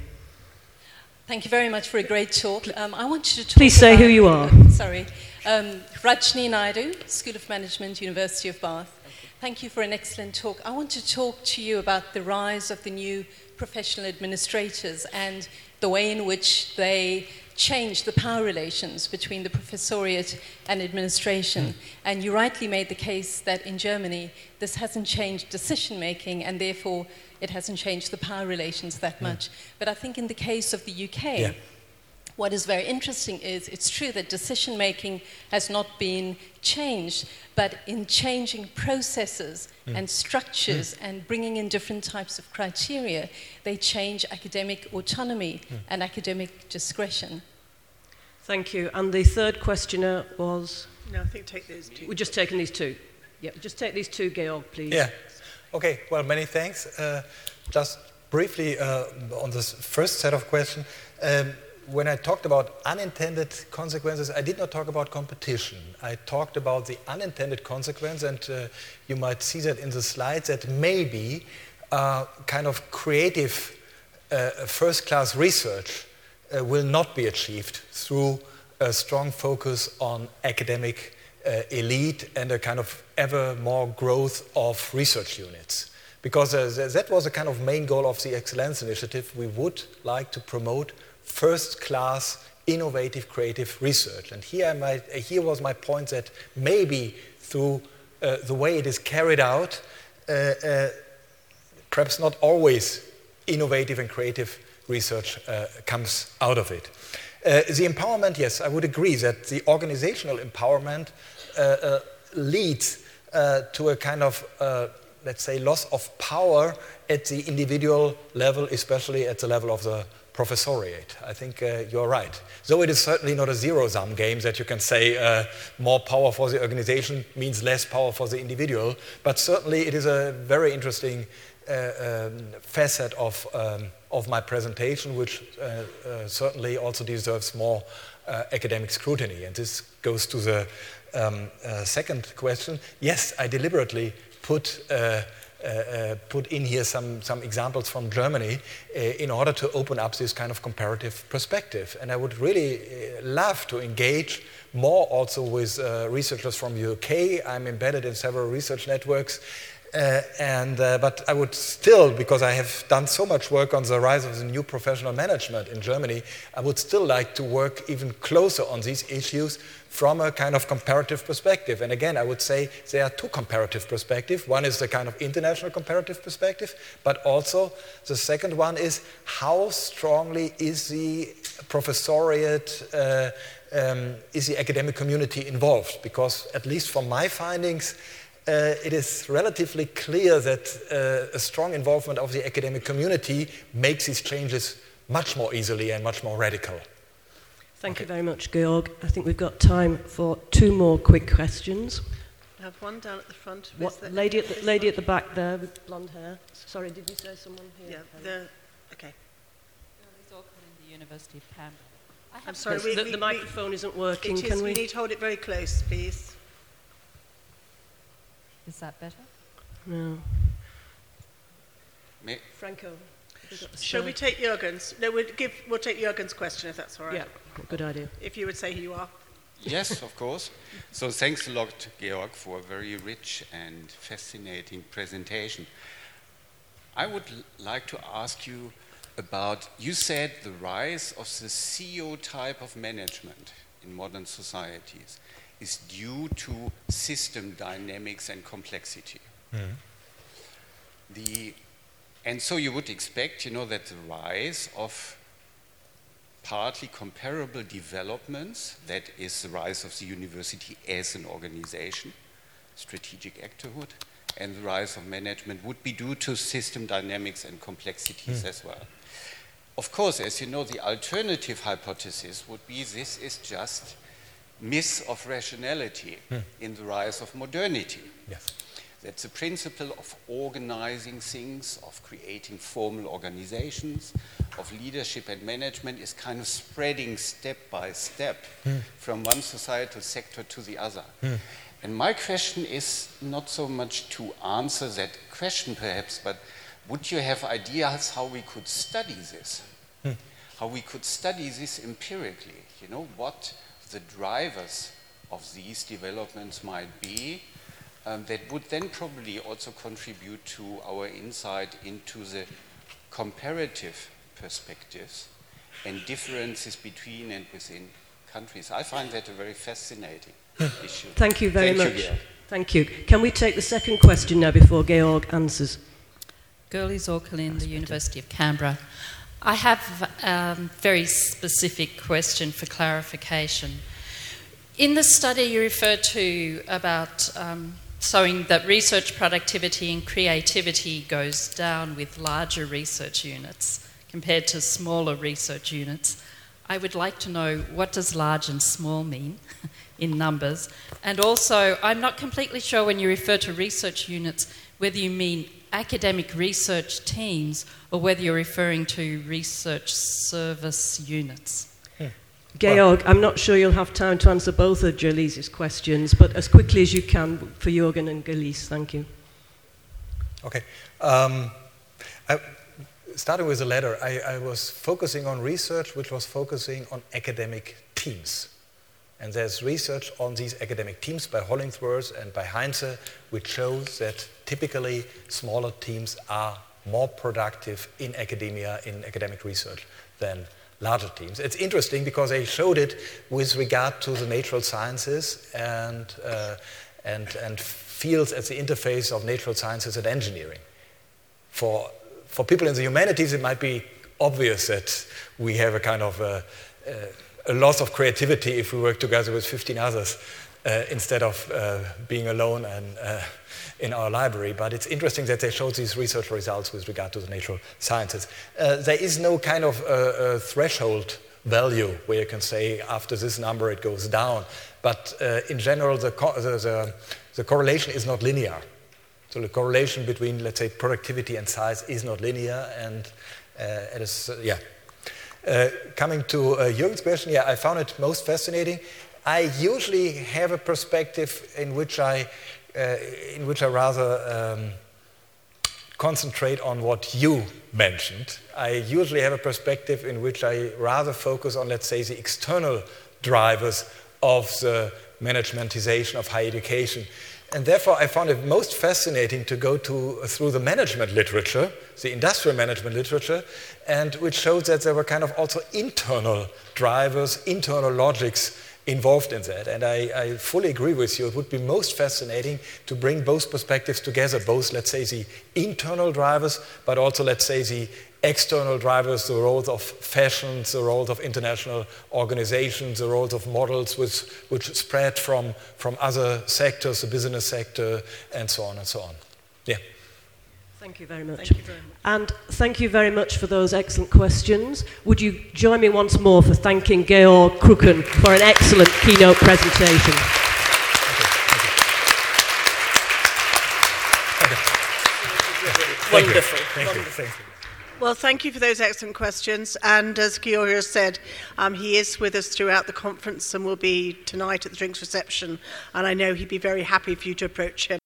Thank you very much for a great talk. Um, I want you to talk Please say about- who you are. sorry. Um, Rajani Naidoo, School of Management, University of Bath. Thank you for an excellent talk. I want to talk to you about the rise of the new professional administrators and the way in which they change the power relations between the professoriate and administration. Hmm. And you rightly made the case that in Germany this hasn't changed decision making and therefore it hasn't changed the power relations that hmm. much. But I think in the case of the UK, Yeah. what is very interesting is it's true that decision making has not been changed, but in changing processes hmm. and structures and bringing in different types of criteria, they change academic autonomy and academic discretion. Thank you. And the third questioner was. No, I think take those two. We're just taking these two. Yeah, just take these two, Georg, please. Yeah. Okay. Well, many thanks. Uh, just briefly uh, on this first set of questions. Um, when I talked about unintended consequences, I did not talk about competition. I talked about the unintended consequence, and uh, you might see that in the slides that maybe uh, kind of creative uh, first class research uh, will not be achieved through a strong focus on academic uh, elite and a kind of ever more growth of research units. Because uh, that was a kind of main goal of the Excellence Initiative. We would like to promote first class, innovative, creative research. And here, might, uh, here was my point that maybe through uh, the way it is carried out, uh, perhaps not always innovative and creative research uh, comes out of it. Uh, the empowerment, yes, I would agree that the organizational empowerment uh, uh, leads uh, to a kind of, uh, let's say, loss of power at the individual level, especially at the level of the professoriate. I think uh, you're right. Though it is certainly not a zero sum game that you can say uh, more power for the organization means less power for the individual, but certainly it is a very interesting um, facet of, um, of my presentation, which uh, uh, certainly also deserves more uh, academic scrutiny. And this goes to the um, second question. Yes, I deliberately put uh, uh, put in here some, some examples from Germany uh, in order to open up this kind of comparative perspective. And I would really love to engage more also with researchers from the UK. I'm embedded in several research networks. Uh, and, uh, but I would still, because I have done so much work on the rise of the new professional management in Germany, I would still like to work even closer on these issues from a kind of comparative perspective. And again, I would say there are two comparative perspectives. One is the kind of international comparative perspective, but also the second one is how strongly is the professoriate, uh, um, is the academic community involved? Because at least from my findings, uh, it is relatively clear that uh, a strong involvement of the academic community makes these changes much more easily and much more radical. Thank you very much, Georg. I think we've got time for two more quick questions. I have one down at the front. What, Is there- lady, at the, lady at the back there with blonde hair. Sorry, did you say someone Yeah, here? the, okay. It's all in the University of Canberra. I have I'm sorry, we, the, we, the we- microphone isn't working. it is, Can we we? need to hold it very close, please. Is that better? No. May, Franco. have you got the Shall we take Jürgen's? No, we'll, give, we'll take Jürgen's question if that's all right. Yeah, good idea. If you would say who you are. yes, of course. So thanks a lot, Georg, for a very rich and fascinating presentation. I would l- like to ask you about, you said the rise of the CEO type of management in modern societies is due to system dynamics and complexity. The, and so you would expect, you know, that the rise of partly comparable developments, that is the rise of the university as an organization, strategic actorhood, and the rise of management would be due to system dynamics and complexities mm. as well. Of course, as you know, the alternative hypothesis would be this is just myth of rationality mm. in the rise of modernity. Yes. That's the principle of organizing things, of creating formal organizations, of leadership and management is kind of spreading step by step mm. from one societal sector to the other. Mm. And my question is not so much to answer that question, perhaps, but would you have ideas how we could study this? Hmm. How we could study this empirically? You know, what the drivers of these developments might be um, that would then probably also contribute to our insight into the comparative perspectives and differences between and within countries. I find that a very fascinating [laughs] issue. Thank you very Thank much. You, Thank you. Can we take the second question now before Georg answers? Gurli Zorkalin, the University of Canberra. I have a um, very specific question for clarification. In the study you referred to about um, showing that research productivity and creativity goes down with larger research units compared to smaller research units, I would like to know what does large and small mean [laughs] in numbers? And also, I'm not completely sure when you refer to research units whether you mean academic research teams or whether you're referring to research service units. Georg, I'm not sure you'll have time to answer both of Jalise's questions, but as quickly as you can for Jürgen and Galise, thank you. Okay. Um, I, starting with the latter, I, I was focusing on research which was focusing on academic teams. And there's research on these academic teams by Hollingsworth and by Heinze, which shows that typically smaller teams are more productive in academia, in academic research, than larger teams. It's interesting because they showed it with regard to the natural sciences and, uh, and, and fields at the interface of natural sciences and engineering. For, for people in the humanities, it might be obvious that we have a kind of a, a a loss of creativity if we work together with 15 others uh, instead of uh, being alone and, uh, in our library. But it's interesting that they showed these research results with regard to the natural sciences. Uh, there is no kind of uh, threshold value where you can say after this number it goes down. But uh, in general, the, co the, the, the correlation is not linear. So the correlation between, let's say, productivity and size is not linear, and it is, yeah, uh, coming to uh, Jürgen's question, yeah, I found it most fascinating. I usually have a perspective in which I, uh, in which I rather um, concentrate on what you mentioned. I usually have a perspective in which I rather focus on, let's say, the external drivers of the managementization of higher education. And therefore, I found it most fascinating to go to, through the management literature, the industrial management literature, and which showed that there were kind of also internal drivers, internal logics involved in that. And I, I, fully agree with you. It would be most fascinating to bring both perspectives together, both, let's say, the internal drivers, but also, let's say, the external drivers, the roles of fashions, the roles of international organizations, the roles of models which, which spread from, from other sectors, the business sector, and so on and so on. Yeah. Thank you very much. Thank you very much. And thank you very much for those excellent questions. Would you join me once more for thanking Georg Krücken for an excellent keynote presentation? Wonderful. Thank you. Thank you. Well, thank you for those excellent questions. And as Georg said, um, he is with us throughout the conference and will be tonight at the drinks reception. And I know he'd be very happy for you to approach him